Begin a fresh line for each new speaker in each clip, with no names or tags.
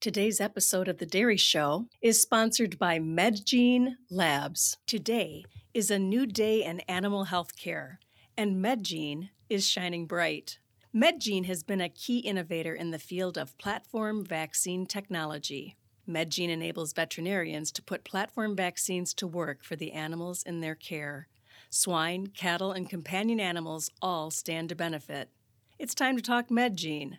Today's episode of The Dairy Show is sponsored by MedGene Labs. Today is a new day in animal health care, and MedGene is shining bright. MedGene has been a key innovator in the field of platform vaccine technology. MedGene enables veterinarians to put platform vaccines to work for the animals in their care. Swine, cattle, and companion animals all stand to benefit. It's time to talk MedGene.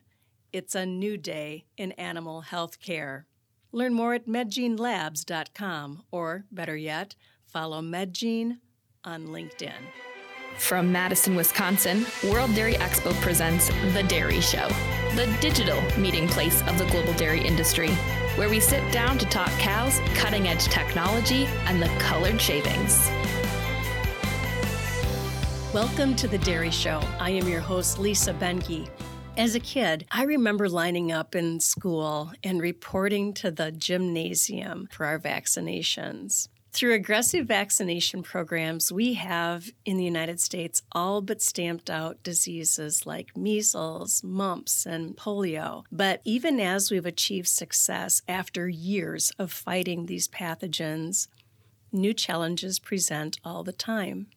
It's a new day in animal health care. Learn more at medgenelabs.com or, better yet, follow MedGene on LinkedIn.
From Madison, Wisconsin, World Dairy Expo presents The Dairy Show, the digital meeting place of the global dairy industry, where we sit down to talk cows, cutting edge technology, and the colored shavings.
Welcome to The Dairy Show. I am your host, Lisa Benke. As a kid, I remember lining up in school and reporting to the gymnasium for our vaccinations. Through aggressive vaccination programs, we have in the United States all but stamped out diseases like measles, mumps, and polio. But even as we've achieved success after years of fighting these pathogens, new challenges present all the time.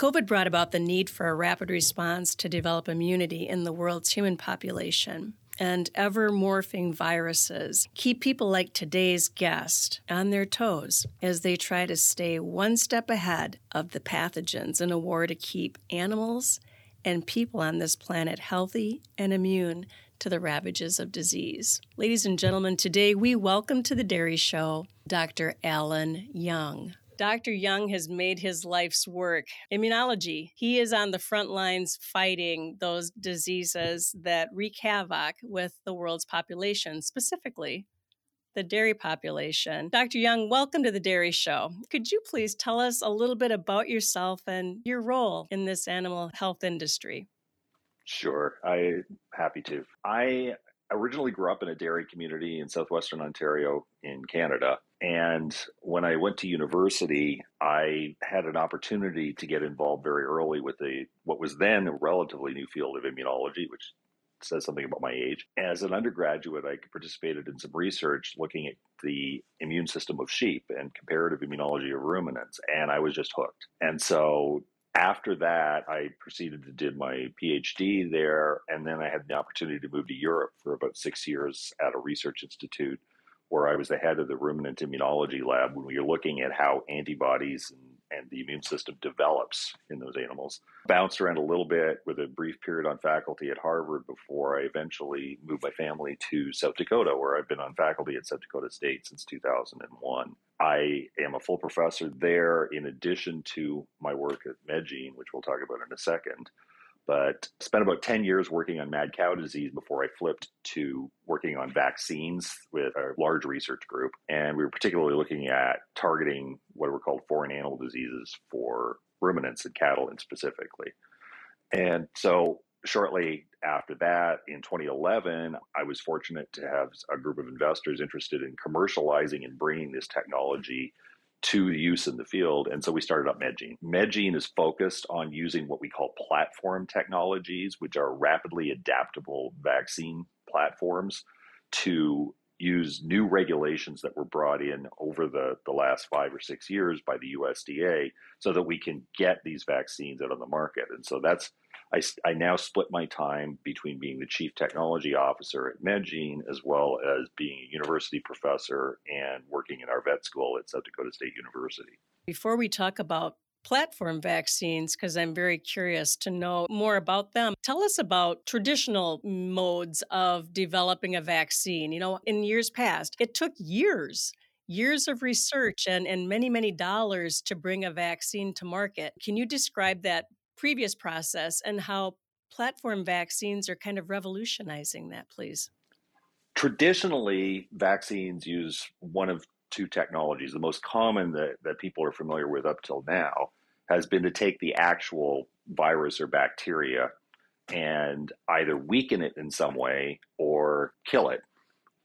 COVID brought about the need for a rapid response to develop immunity in the world's human population. And ever morphing viruses keep people like today's guest on their toes as they try to stay one step ahead of the pathogens in a war to keep animals and people on this planet healthy and immune to the ravages of disease. Ladies and gentlemen, today we welcome to the Dairy Show Dr. Alan Young. Dr. Young has made his life's work immunology. He is on the front lines fighting those diseases that wreak havoc with the world's population, specifically the dairy population. Dr. Young, welcome to the Dairy Show. Could you please tell us a little bit about yourself and your role in this animal health industry?
Sure, I happy to. I originally grew up in a dairy community in southwestern Ontario in Canada. And when I went to university, I had an opportunity to get involved very early with the what was then a relatively new field of immunology, which says something about my age. As an undergraduate, I participated in some research looking at the immune system of sheep and comparative immunology of ruminants, and I was just hooked. And so after that, I proceeded to do my PhD there, and then I had the opportunity to move to Europe for about six years at a research institute where I was the head of the ruminant immunology lab. When we were looking at how antibodies and, and the immune system develops in those animals. Bounced around a little bit with a brief period on faculty at Harvard before I eventually moved my family to South Dakota, where I've been on faculty at South Dakota State since 2001. I am a full professor there in addition to my work at MedGene, which we'll talk about in a second. But spent about 10 years working on mad cow disease before I flipped to working on vaccines with a large research group. And we were particularly looking at targeting what were called foreign animal diseases for ruminants and cattle, and specifically. And so shortly after that, in 2011, I was fortunate to have a group of investors interested in commercializing and bringing this technology to use in the field. And so we started up MedGene. MedGene is focused on using what we call platform technologies, which are rapidly adaptable vaccine platforms to use new regulations that were brought in over the, the last five or six years by the USDA so that we can get these vaccines out on the market. And so that's I, I now split my time between being the chief technology officer at MedGene as well as being a university professor and working in our vet school at South Dakota State University.
Before we talk about platform vaccines, because I'm very curious to know more about them, tell us about traditional modes of developing a vaccine. You know, in years past, it took years years of research and, and many, many dollars to bring a vaccine to market. Can you describe that previous process and how platform vaccines are kind of revolutionizing that, please?
Traditionally, vaccines use one of two technologies. The most common that, that people are familiar with up till now has been to take the actual virus or bacteria and either weaken it in some way or kill it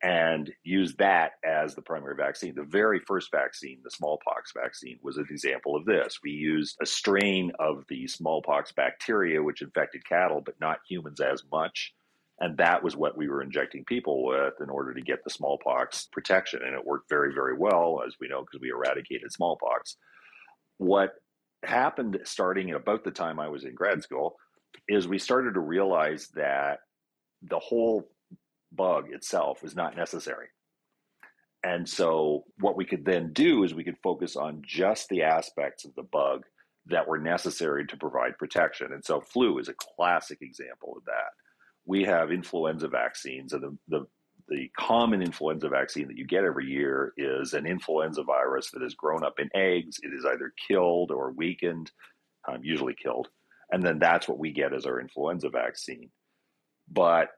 and use that as the primary vaccine. The very first vaccine, the smallpox vaccine, was an example of this. We used a strain of the smallpox bacteria, which infected cattle, but not humans as much, And that was what we were injecting people with in order to get the smallpox protection. And it worked very, very well, as we know, because we eradicated smallpox. What happened starting at about the time I was in grad school is we started to realize that the whole bug itself is not necessary. And so, what we could then do is we could focus on just the aspects of the bug that were necessary to provide protection. And so, flu is a classic example of that. We have influenza vaccines, and the, the, the common influenza vaccine that you get every year is an influenza virus that has grown up in eggs. It is either killed or weakened, um, usually killed. And then that's what we get as our influenza vaccine. But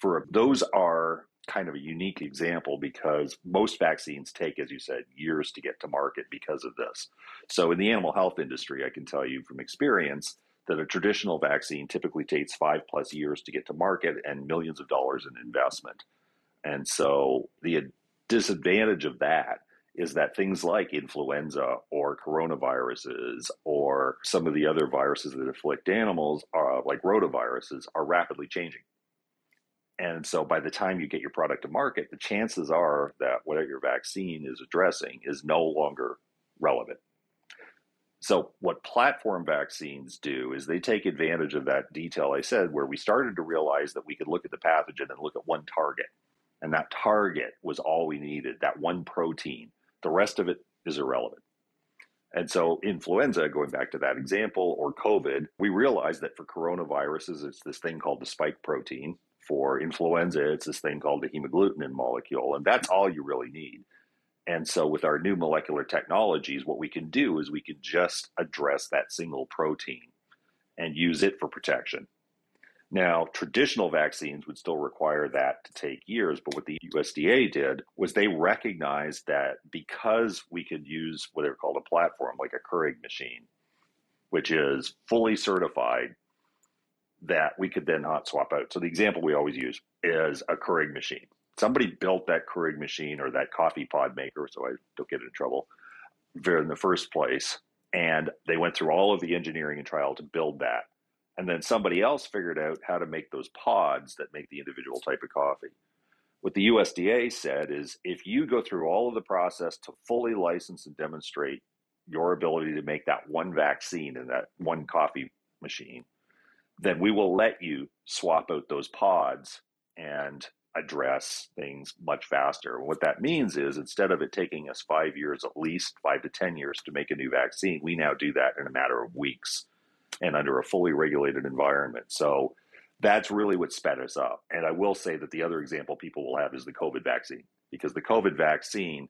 for those are kind of a unique example because most vaccines take, as you said, years to get to market because of this. So, in the animal health industry, I can tell you from experience that a traditional vaccine typically takes five plus years to get to market and millions of dollars in investment. And so, the disadvantage of that is that things like influenza or coronaviruses or some of the other viruses that afflict animals, are, uh, like rotaviruses, are rapidly changing. And so by the time you get your product to market, the chances are that whatever your vaccine is addressing is no longer relevant. So, what platform vaccines do is they take advantage of that detail I said, where we started to realize that we could look at the pathogen and look at one target. And that target was all we needed, that one protein. The rest of it is irrelevant. And so, influenza, going back to that example, or COVID, we realized that for coronaviruses, it's this thing called the spike protein, for influenza, it's this thing called the hemagglutinin molecule, and that's all you really need. And so, with our new molecular technologies, what we can do is we can just address that single protein and use it for protection. Now, traditional vaccines would still require that to take years, but what the USDA did was they recognized that because we could use what they're called a platform, like a Keurig machine, which is fully certified that we could then hot swap out. So the example we always use is a Keurig machine. Somebody built that Keurig machine or that coffee pod maker, so I don't get in trouble, in the first place. And they went through all of the engineering and trial to build that. And then somebody else figured out how to make those pods that make the individual type of coffee. What the USDA said is if you go through all of the process to fully license and demonstrate your ability to make that one vaccine in that one coffee machine, then we will let you swap out those pods and address things much faster. what that means is instead of it taking us five years, at least five to 10 years to make a new vaccine, we now do that in a matter of weeks and under a fully regulated environment. So that's really what sped us up. And I will say that the other example people will have is the COVID vaccine, because the COVID vaccine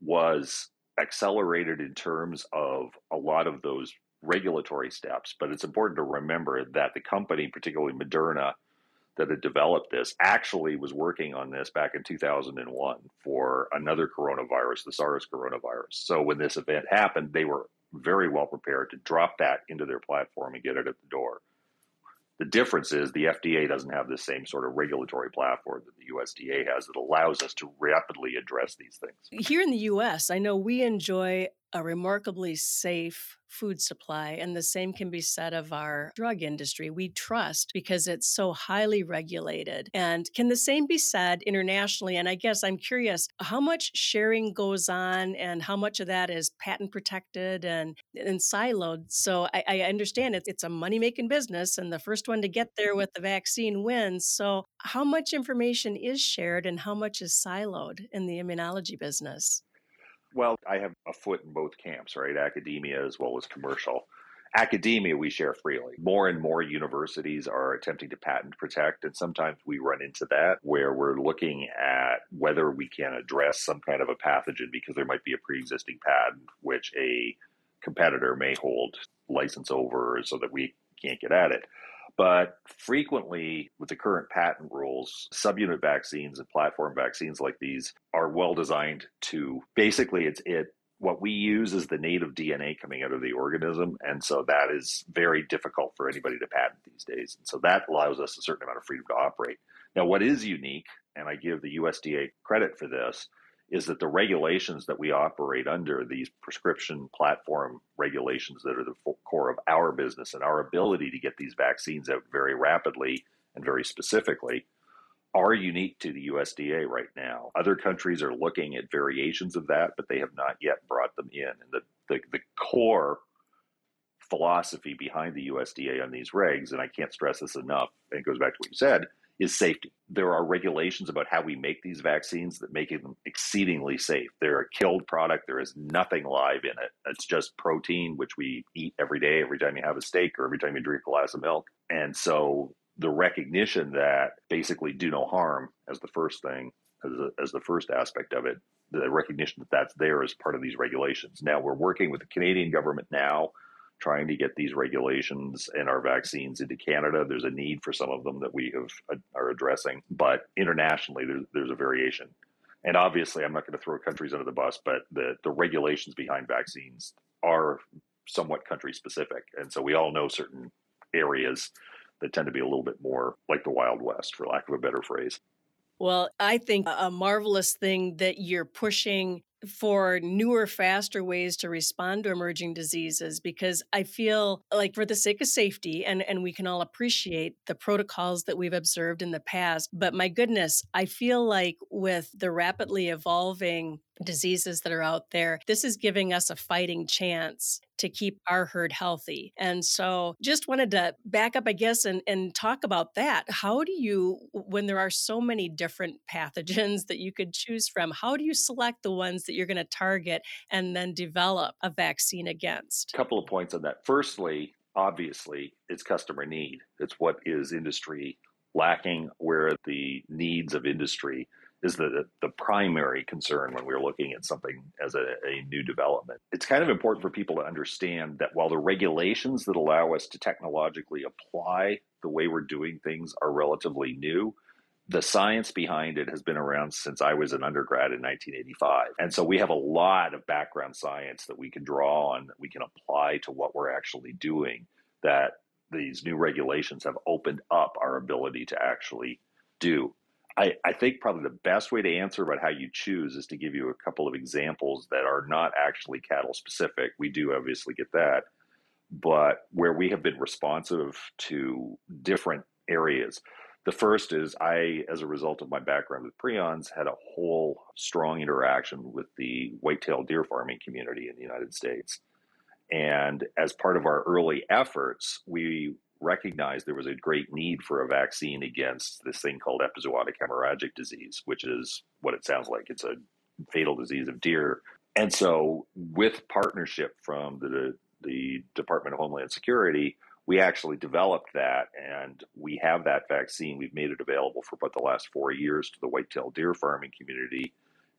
was accelerated in terms of a lot of those regulatory steps. But it's important to remember that the company, particularly Moderna, that had developed this, actually was working on this back in 2001 for another coronavirus, the SARS coronavirus. So when this event happened, they were very well prepared to drop that into their platform and get it at the door. The difference is the FDA doesn't have the same sort of regulatory platform that the USDA has that allows us to rapidly address these things.
Here in the US, I know we enjoy a remarkably safe food supply. And the same can be said of our drug industry. We trust because it's so highly regulated. And can the same be said internationally? And I guess I'm curious how much sharing goes on and how much of that is patent protected and, and siloed. So I, I understand it, it's a money making business, and the first one to get there mm-hmm. with the vaccine wins. So, how much information is shared and how much is siloed in the immunology business?
Well, I have a foot in both camps, right? Academia as well as commercial. Academia, we share freely. More and more universities are attempting to patent protect, and sometimes we run into that where we're looking at whether we can address some kind of a pathogen because there might be a pre existing patent which a competitor may hold license over so that we can't get at it. But frequently, with the current patent rules, subunit vaccines and platform vaccines like these are well designed to basically it's it what we use is the native DNA coming out of the organism. And so that is very difficult for anybody to patent these days. And so that allows us a certain amount of freedom to operate. Now, what is unique, and I give the USDA credit for this, is that the regulations that we operate under, these prescription platform regulations that are the core of our business and our ability to get these vaccines out very rapidly and very specifically, are unique to the USDA right now. Other countries are looking at variations of that, but they have not yet brought them in. And the, the, the core philosophy behind the USDA on these regs, and I can't stress this enough, and it goes back to what you said, is safety. There are regulations about how we make these vaccines that make them exceedingly safe. They're a killed product. There is nothing live in it. It's just protein, which we eat every day, every time you have a steak or every time you drink a glass of milk. And so the recognition that basically do no harm as the first thing, as, a, as the first aspect of it, the recognition that that's there as part of these regulations. Now we're working with the Canadian government now trying to get these regulations and our vaccines into Canada. There's a need for some of them that we have uh, are addressing, but internationally there's, there's a variation. And obviously, I'm not going to throw countries under the bus, but the, the regulations behind vaccines are somewhat country specific. And so we all know certain areas that tend to be a little bit more like the Wild West, for lack of a better phrase.
Well, I think a marvelous thing that you're pushing for newer, faster ways to respond to emerging diseases because I feel like, for the sake of safety, and, and we can all appreciate the protocols that we've observed in the past, but my goodness, I feel like with the rapidly evolving diseases that are out there, this is giving us a fighting chance to keep our herd healthy. And so just wanted to back up, I guess, and, and talk about that. How do you, when there are so many different pathogens that you could choose from, how do you select the ones that you're going to target and then develop a vaccine against?
A couple of points on that. Firstly, obviously, it's customer need. It's what is industry lacking, where the needs of industry is the, the primary concern when we're looking at something as a, a, new development. It's kind of important for people to understand that while the regulations that allow us to technologically apply the way we're doing things are relatively new, the science behind it has been around since I was an undergrad in 1985. And so we have a lot of background science that we can draw on, that we can apply to what we're actually doing, that these new regulations have opened up our ability to actually do. I, I think probably the best way to answer about how you choose is to give you a couple of examples that are not actually cattle specific. We do obviously get that, but where we have been responsive to different areas. The first is I, as a result of my background with prions, had a whole strong interaction with the white-tailed deer farming community in the United States. And as part of our early efforts, we recognized there was a great need for a vaccine against this thing called epizootic hemorrhagic disease, which is what it sounds like. It's a fatal disease of deer. And so, with partnership from the, the Department of Homeland Security, we actually developed that and we have that vaccine. We've made it available for about the last four years to the white-tailed deer farming community.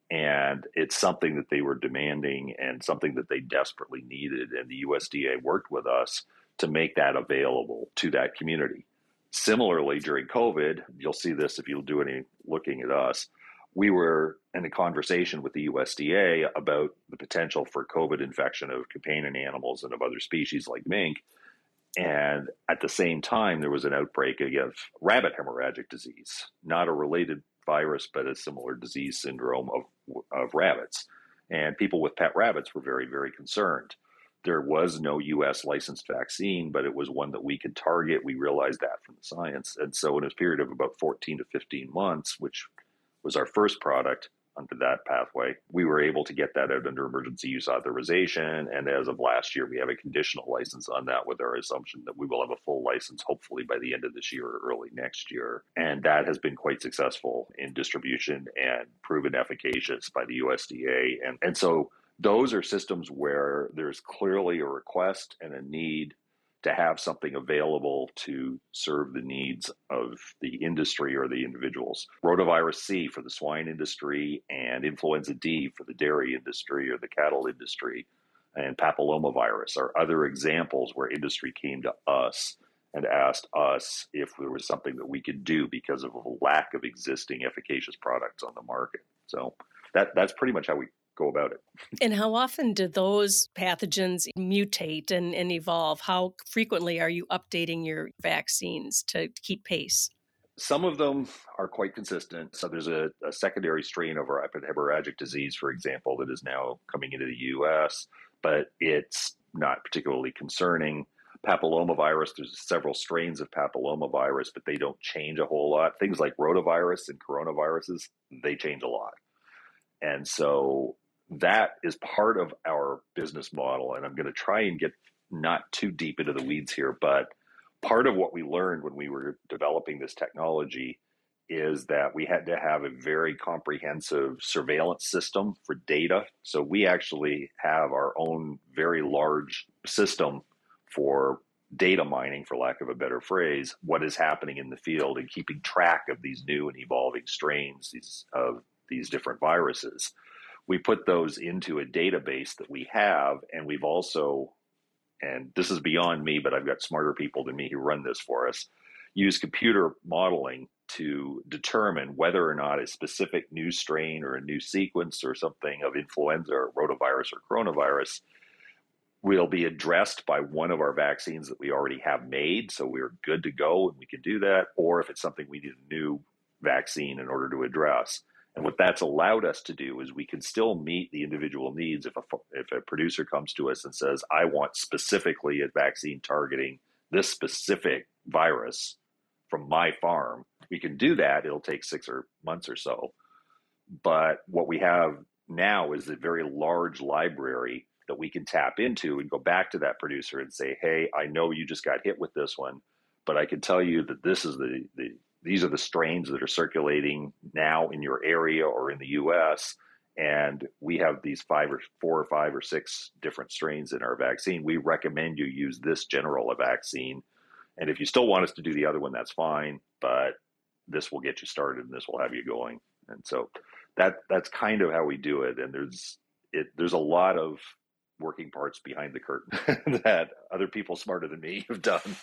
And it's something that they were demanding and something that they desperately needed. And the USDA worked with us to make that available to that community. Similarly, during COVID, you'll see this if you do any looking at us. We were in a conversation with the USDA about the potential for COVID infection of companion animals and of other species like mink. And at the same time, there was an outbreak of rabbit hemorrhagic disease, not a related virus, but a similar disease syndrome of, of rabbits. And people with pet rabbits were very, very concerned there was no US licensed vaccine, but it was one that we could target. We realized that from the science. And so, in a period of about 14 to 15 months, which was our first product under that pathway, we were able to get that out under emergency use authorization. And as of last year, we have a conditional license on that with our assumption that we will have a full license hopefully by the end of this year or early next year. And that has been quite successful in distribution and proven efficacious by the USDA. And, and so, those are systems where there's clearly a request and a need to have something available to serve the needs of the industry or the individuals. Rotavirus C for the swine industry and influenza D for the dairy industry or the cattle industry and papillomavirus are other examples where industry came to us and asked us if there was something that we could do because of a lack of existing efficacious products on the market. So that that's pretty much how we go about it.
And how often do those pathogens mutate and, and evolve? How frequently are you updating your vaccines to keep pace?
Some of them are quite consistent. So there's a, a secondary strain of rabbit hemorrhagic disease, for example, that is now coming into the U.S., but it's not particularly concerning. papillomavirus, there's several strains of papillomavirus, but they don't change a whole lot. Things like rotavirus and coronaviruses, they change a lot. And so that is part of our business model. And I'm going to try and get not too deep into the weeds here, but part of what we learned when we were developing this technology is that we had to have a very comprehensive surveillance system for data. So we actually have our own very large system for data mining, for lack of a better phrase, what is happening in the field and keeping track of these new and evolving strains these, of these different viruses. We put those into a database that we have, and we've also, and this is beyond me, but I've got smarter people than me who run this for us, use computer modeling to determine whether or not a specific new strain or a new sequence or something of influenza or rotavirus or coronavirus will be addressed by one of our vaccines that we already have made. So we're good to go and we can do that. Or if it's something we need a new vaccine in order to address. And what that's allowed us to do is we can still meet the individual needs. If a, if a producer comes to us and says, I want specifically a vaccine targeting this specific virus from my farm, we can do that. It'll take six or months or so. But what we have now is a very large library that we can tap into and go back to that producer and say, "Hey, I know you just got hit with this one, but I can tell you that this is the, the these are the strains that are circulating now in your area or in the U.S." And we have these five or four or five or six different strains in our vaccine. We recommend you use this general vaccine. And if you still want us to do the other one, that's fine. But this will get you started and this will have you going. And so that that's kind of how we do it. And there's it there's a lot of working parts behind the curtain that other people smarter than me have done.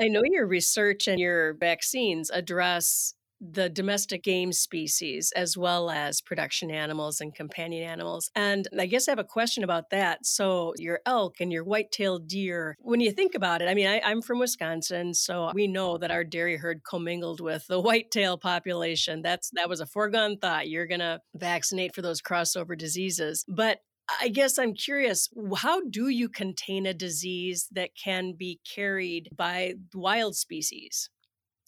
I know your research and your vaccines address the domestic game species as well as production animals and companion animals. And I guess I have a question about that. So, your elk and your white-tailed deer, when you think about it, I mean, I, am from Wisconsin, so we know that our dairy herd commingled with the white-tail population. That's that was a foregone thought. You're gonna vaccinate for those crossover diseases. But I guess I'm curious, how do you contain a disease that can be carried by wild species?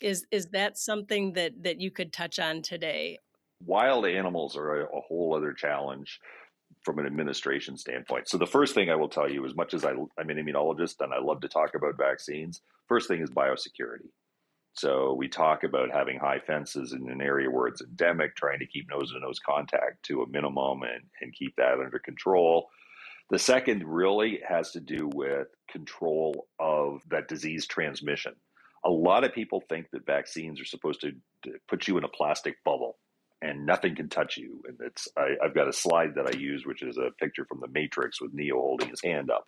Is is that something that that you could touch on today?
Wild animals are a, a whole other challenge from an administration standpoint. So the first thing I will tell you, as much as I, I'm an immunologist and I love to talk about vaccines, first thing is biosecurity. So we talk about having high fences in an area where it's endemic, trying to keep nose to nose contact to a minimum and, and keep that under control. The second really has to do with control of that disease transmission. A lot of people think that vaccines are supposed to, put you in a plastic bubble and nothing can touch you. And it's I, have got a slide that I use, which is a picture from the Matrix with Neo holding his hand up.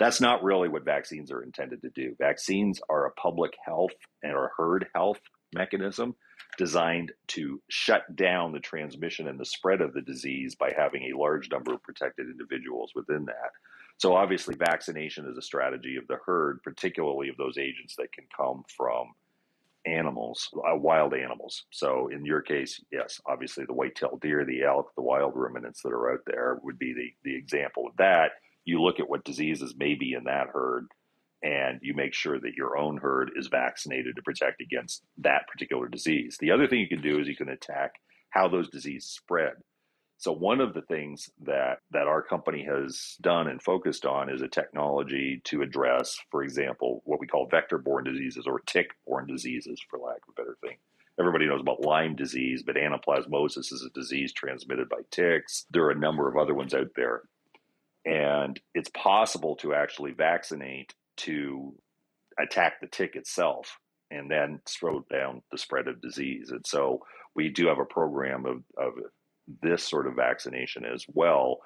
That's not really what vaccines are intended to do. Vaccines are a public health and a herd health mechanism designed to shut down the transmission and the spread of the disease by having a large number of protected individuals within that. So, obviously, vaccination is a strategy of the herd, particularly of those agents that can come from animals, uh, wild animals. So, in your case, yes, obviously, the white-tailed deer, the elk, the wild ruminants that are out there would be the, the example of that you look at what diseases may be in that herd and you make sure that your own herd is vaccinated to protect against that particular disease. The other thing you can do is you can attack how those diseases spread. So one of the things that that our company has done and focused on is a technology to address, for example, what we call vector-borne diseases or tick-borne diseases, for lack of a better thing. Everybody knows about Lyme disease, but anaplasmosis is a disease transmitted by ticks. There are a number of other ones out there. And it's possible to actually vaccinate to attack the tick itself and then slow down the spread of disease. And so we do have a program of, of this sort of vaccination as well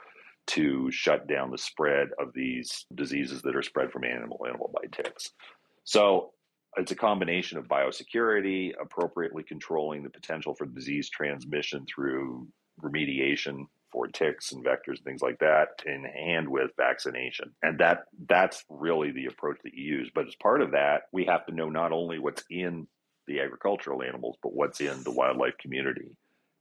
to shut down the spread of these diseases that are spread from animal to animal by ticks. So it's a combination of biosecurity, appropriately controlling the potential for disease transmission through remediation for ticks and vectors and things like that in hand with vaccination. And that that's really the approach that you use. But as part of that, we have to know not only what's in the agricultural animals, but what's in the wildlife community.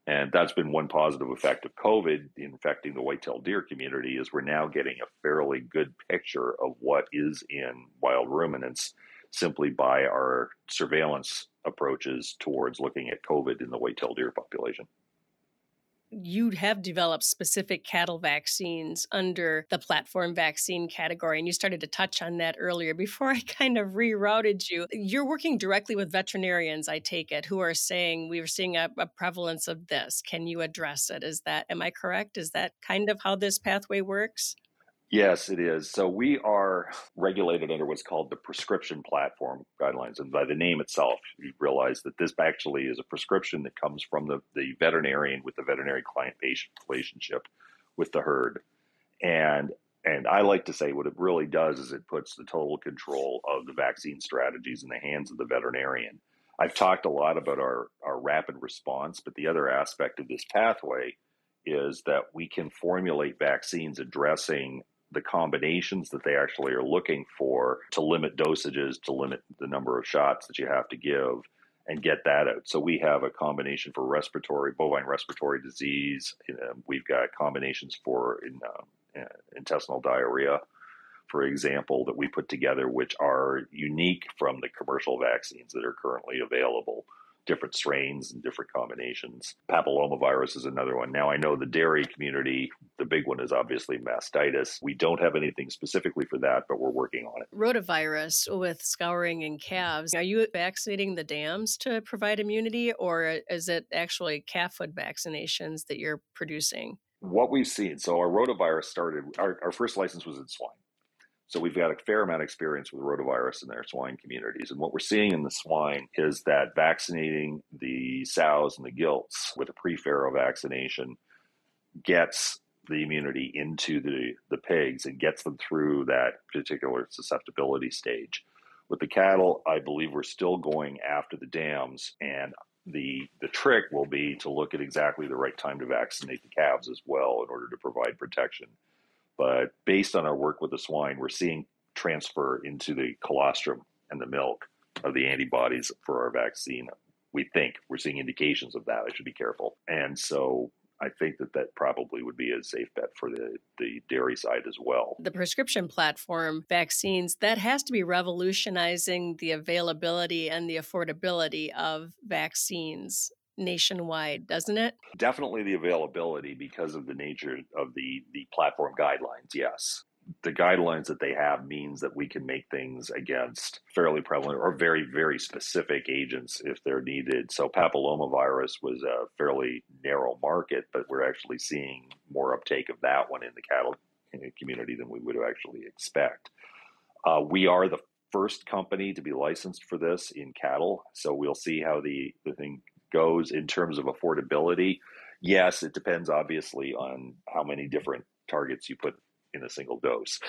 And that's been one positive effect of COVID infecting the white-tailed deer community is we're now getting a fairly good picture of what is in wild ruminants simply by our surveillance approaches towards looking at COVID in the white-tailed deer population
you have developed specific cattle vaccines under the platform vaccine category. And you started to touch on that earlier. Before I kind of rerouted you, you're working directly with veterinarians, I take it, who are saying we are seeing a, a prevalence of this. Can you address it? Is that, am I correct? Is that kind of how this pathway works?
Yes, it is. So we are regulated under what's called the prescription platform guidelines. And by the name itself, you realize that this actually is a prescription that comes from the, the veterinarian with the veterinary client patient relationship with the herd. And and I like to say what it really does is it puts the total control of the vaccine strategies in the hands of the veterinarian. I've talked a lot about our, our rapid response, but the other aspect of this pathway is that we can formulate vaccines addressing the combinations that they actually are looking for to limit dosages, to limit the number of shots that you have to give, and get that out. So we have a combination for respiratory, bovine respiratory disease. we've got combinations for in, uh, intestinal diarrhea, for example, that we put together, which are unique from the commercial vaccines that are currently available different strains and different combinations. Papillomavirus is another one. Now, I know the dairy community, the big one is obviously mastitis. We don't have anything specifically for that, but we're working on it.
Rotavirus with scouring in calves. Are you vaccinating the dams to provide immunity, or is it actually calfhood vaccinations that you're producing?
What we've seen, so our rotavirus started, our, our first license was in swine. So we've got a fair amount of experience with rotavirus in their swine communities. And what we're seeing in the swine is that vaccinating the sows and the gilts with a pre-farrow vaccination gets the immunity into the, the pigs and gets them through that particular susceptibility stage. With the cattle, I believe we're still going after the dams and the the trick will be to look at exactly the right time to vaccinate the calves as well in order to provide protection. But based on our work with the swine, we're seeing transfer into the colostrum and the milk of the antibodies for our vaccine. We think we're seeing indications of that. I should be careful. And so I think that that probably would be a safe bet for the, the dairy side as well.
The prescription platform vaccines, that has to be revolutionizing the availability and the affordability of vaccines nationwide, doesn't it?
Definitely the availability because of the nature of the the platform guidelines. Yes. The guidelines that they have means that we can make things against fairly prevalent or very, very specific agents if they're needed. So, papillomavirus was a fairly narrow market, but we're actually seeing more uptake of that one in the cattle community than we would actually expect. Uh, we are the first company to be licensed for this in cattle, so we'll see how the, the thing goes in terms of affordability, yes, it depends obviously on how many different targets you put in a single dose,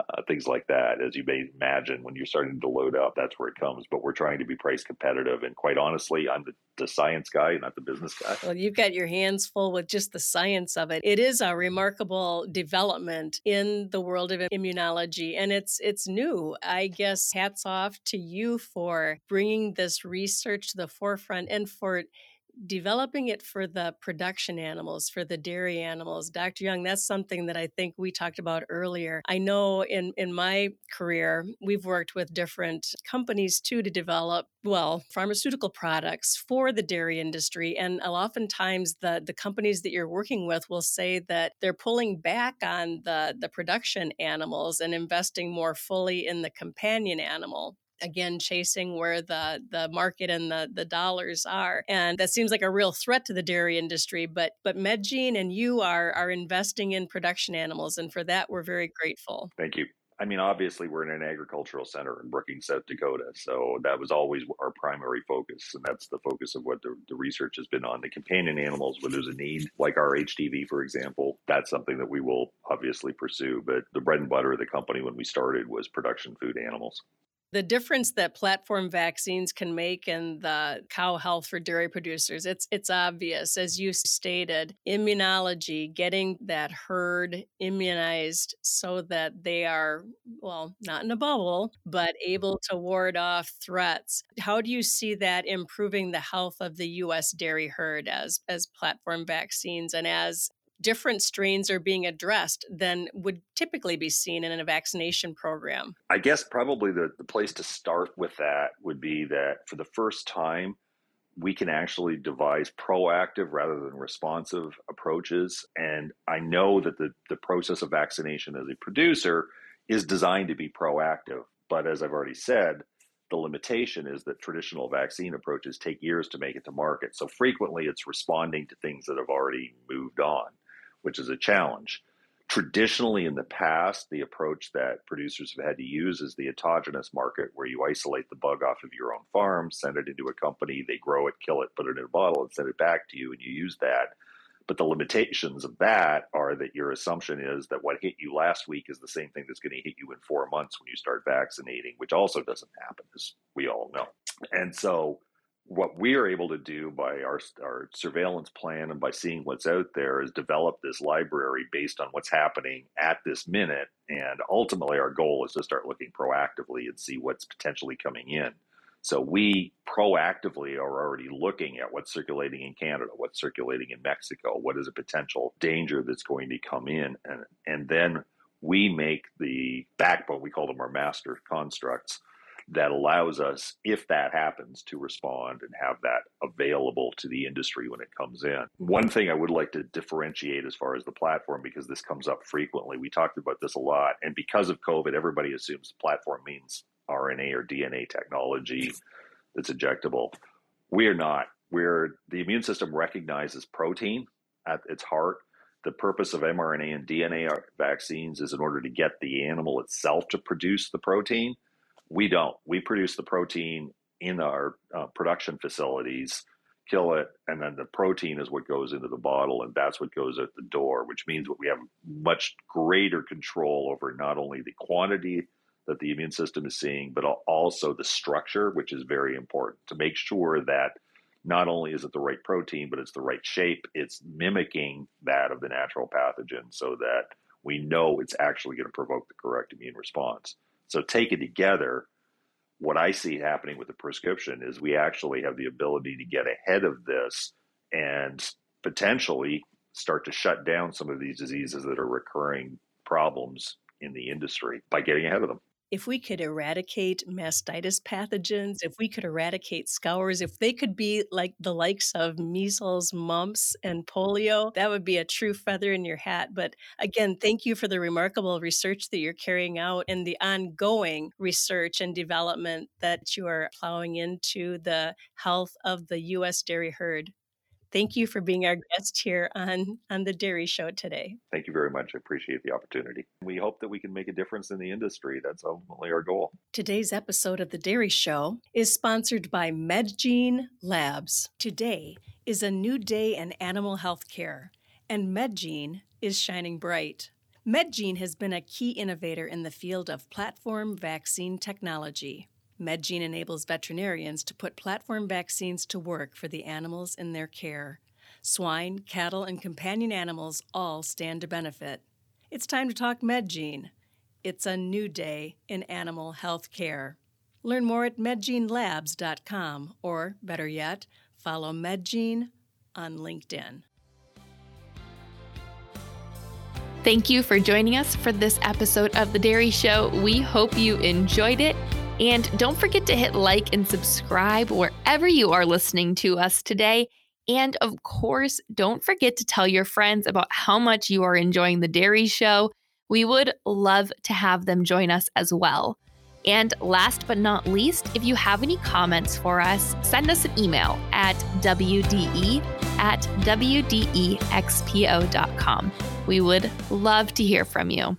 uh, things like that. As you may imagine, when you're starting to load up, that's where it comes. But we're trying to be price competitive. And quite honestly, I'm the, the science guy, not the business guy.
Well, you've got your hands full with just the science of it. It is a remarkable development in the world of immunology, and it's it's new. I guess hats off to you for bringing this research to the forefront and for developing it for the production animals, for the dairy animals. Dr. Young, that's something that I think we talked about earlier. I know in, in my career, we've worked with different companies too to develop, well, pharmaceutical products for the dairy industry. And oftentimes the, the companies that you're working with will say that they're pulling back on the, the production animals and investing more fully in the companion animal again chasing where the the market and the the dollars are and that seems like a real threat to the dairy industry but but medgene and you are are investing in production animals and for that we're very grateful
thank you I mean, obviously, we're in an agricultural center in Brookings, South Dakota. So that was always our primary focus. And that's the focus of what the, the, research has been on. The companion animals, where there's a need, like our HDV, for example, that's something that we will obviously pursue. But the bread and butter of the company when we started was production food animals.
The difference that platform vaccines can make in the cow health for dairy producers it's it's obvious. As you stated immunology getting that herd immunized so that they are well not in a bubble but able to ward off threats. How do you see that improving the health of the US dairy herd as as platform vaccines and as different strains are being addressed than would typically be seen in a vaccination program?
I guess probably the, the place to start with that would be that for the first time, we can actually devise proactive rather than responsive approaches. And I know that the, the process of vaccination as a producer is designed to be proactive. But as I've already said, the limitation is that traditional vaccine approaches take years to make it to market. So frequently it's responding to things that have already moved on which is a challenge. Traditionally, in the past, the approach that producers have had to use is the autogenous market, where you isolate the bug off of your own farm, send it into a company, they grow it, kill it, put it in a bottle, and send it back to you, and you use that. But the limitations of that are that your assumption is that what hit you last week is the same thing that's going to hit you in four months when you start vaccinating, which also doesn't happen, as we all know. And so what we are able to do by our, our surveillance plan and by seeing what's out there is develop this library based on what's happening at this minute. And ultimately, our goal is to start looking proactively and see what's potentially coming in. So we proactively are already looking at what's circulating in Canada, what's circulating in Mexico, what is a potential danger that's going to come in, and and then we make the backbone. We call them our master constructs that allows us, if that happens, to respond and have that available to the industry when it comes in. One thing I would like to differentiate as far as the platform, because this comes up frequently, we talked about this a lot, and because of COVID, everybody assumes the platform means RNA or DNA technology that's injectable. We are not. We're the immune system recognizes protein at its heart. The purpose of mRNA and DNA vaccines is in order to get the animal itself to produce the protein we don't. We produce the protein in our uh, production facilities, kill it, and then the protein is what goes into the bottle, and that's what goes out the door, which means that we have much greater control over not only the quantity that the immune system is seeing, but also the structure, which is very important to make sure that not only is it the right protein, but it's the right shape. It's mimicking that of the natural pathogen so that we know it's actually going to provoke the correct immune response. So taken together, what I see happening with the prescription is we actually have the ability to get ahead of this and potentially start to shut down some of these diseases that are recurring problems in the industry by getting ahead of them
if we could eradicate mastitis pathogens, if we could eradicate scours, if they could be like the likes of measles, mumps, and polio, that would be a true feather in your hat. But again, thank you for the remarkable research that you're carrying out and the ongoing research and development that you are plowing into the health of the U.S. dairy herd. Thank you for being our guest here on, on the Dairy Show today.
Thank you very much. I appreciate the opportunity. We hope that we can make a difference in the industry. That's ultimately our goal.
Today's episode of the Dairy Show is sponsored by MedGene Labs. Today is a new day in animal health care, and MedGene is shining bright. MedGene has been a key innovator in the field of platform vaccine technology. MedGene enables veterinarians to put platform vaccines to work for the animals in their care. Swine, cattle, and companion animals all stand to benefit. It's time to talk MedGene. It's a new day in animal health care. Learn more at medgenelabs.com or, better yet, follow MedGene on LinkedIn.
Thank you for joining us for this episode of The Dairy Show. We hope you enjoyed it and don't forget to hit like and subscribe wherever you are listening to us today. And of course, don't forget to tell your friends about how much you are enjoying the Dairy Show. We would love to have them join us as well. And last but not least, if you have any comments for us, send us an email at wde at wdexpo.com. We would love to hear from you.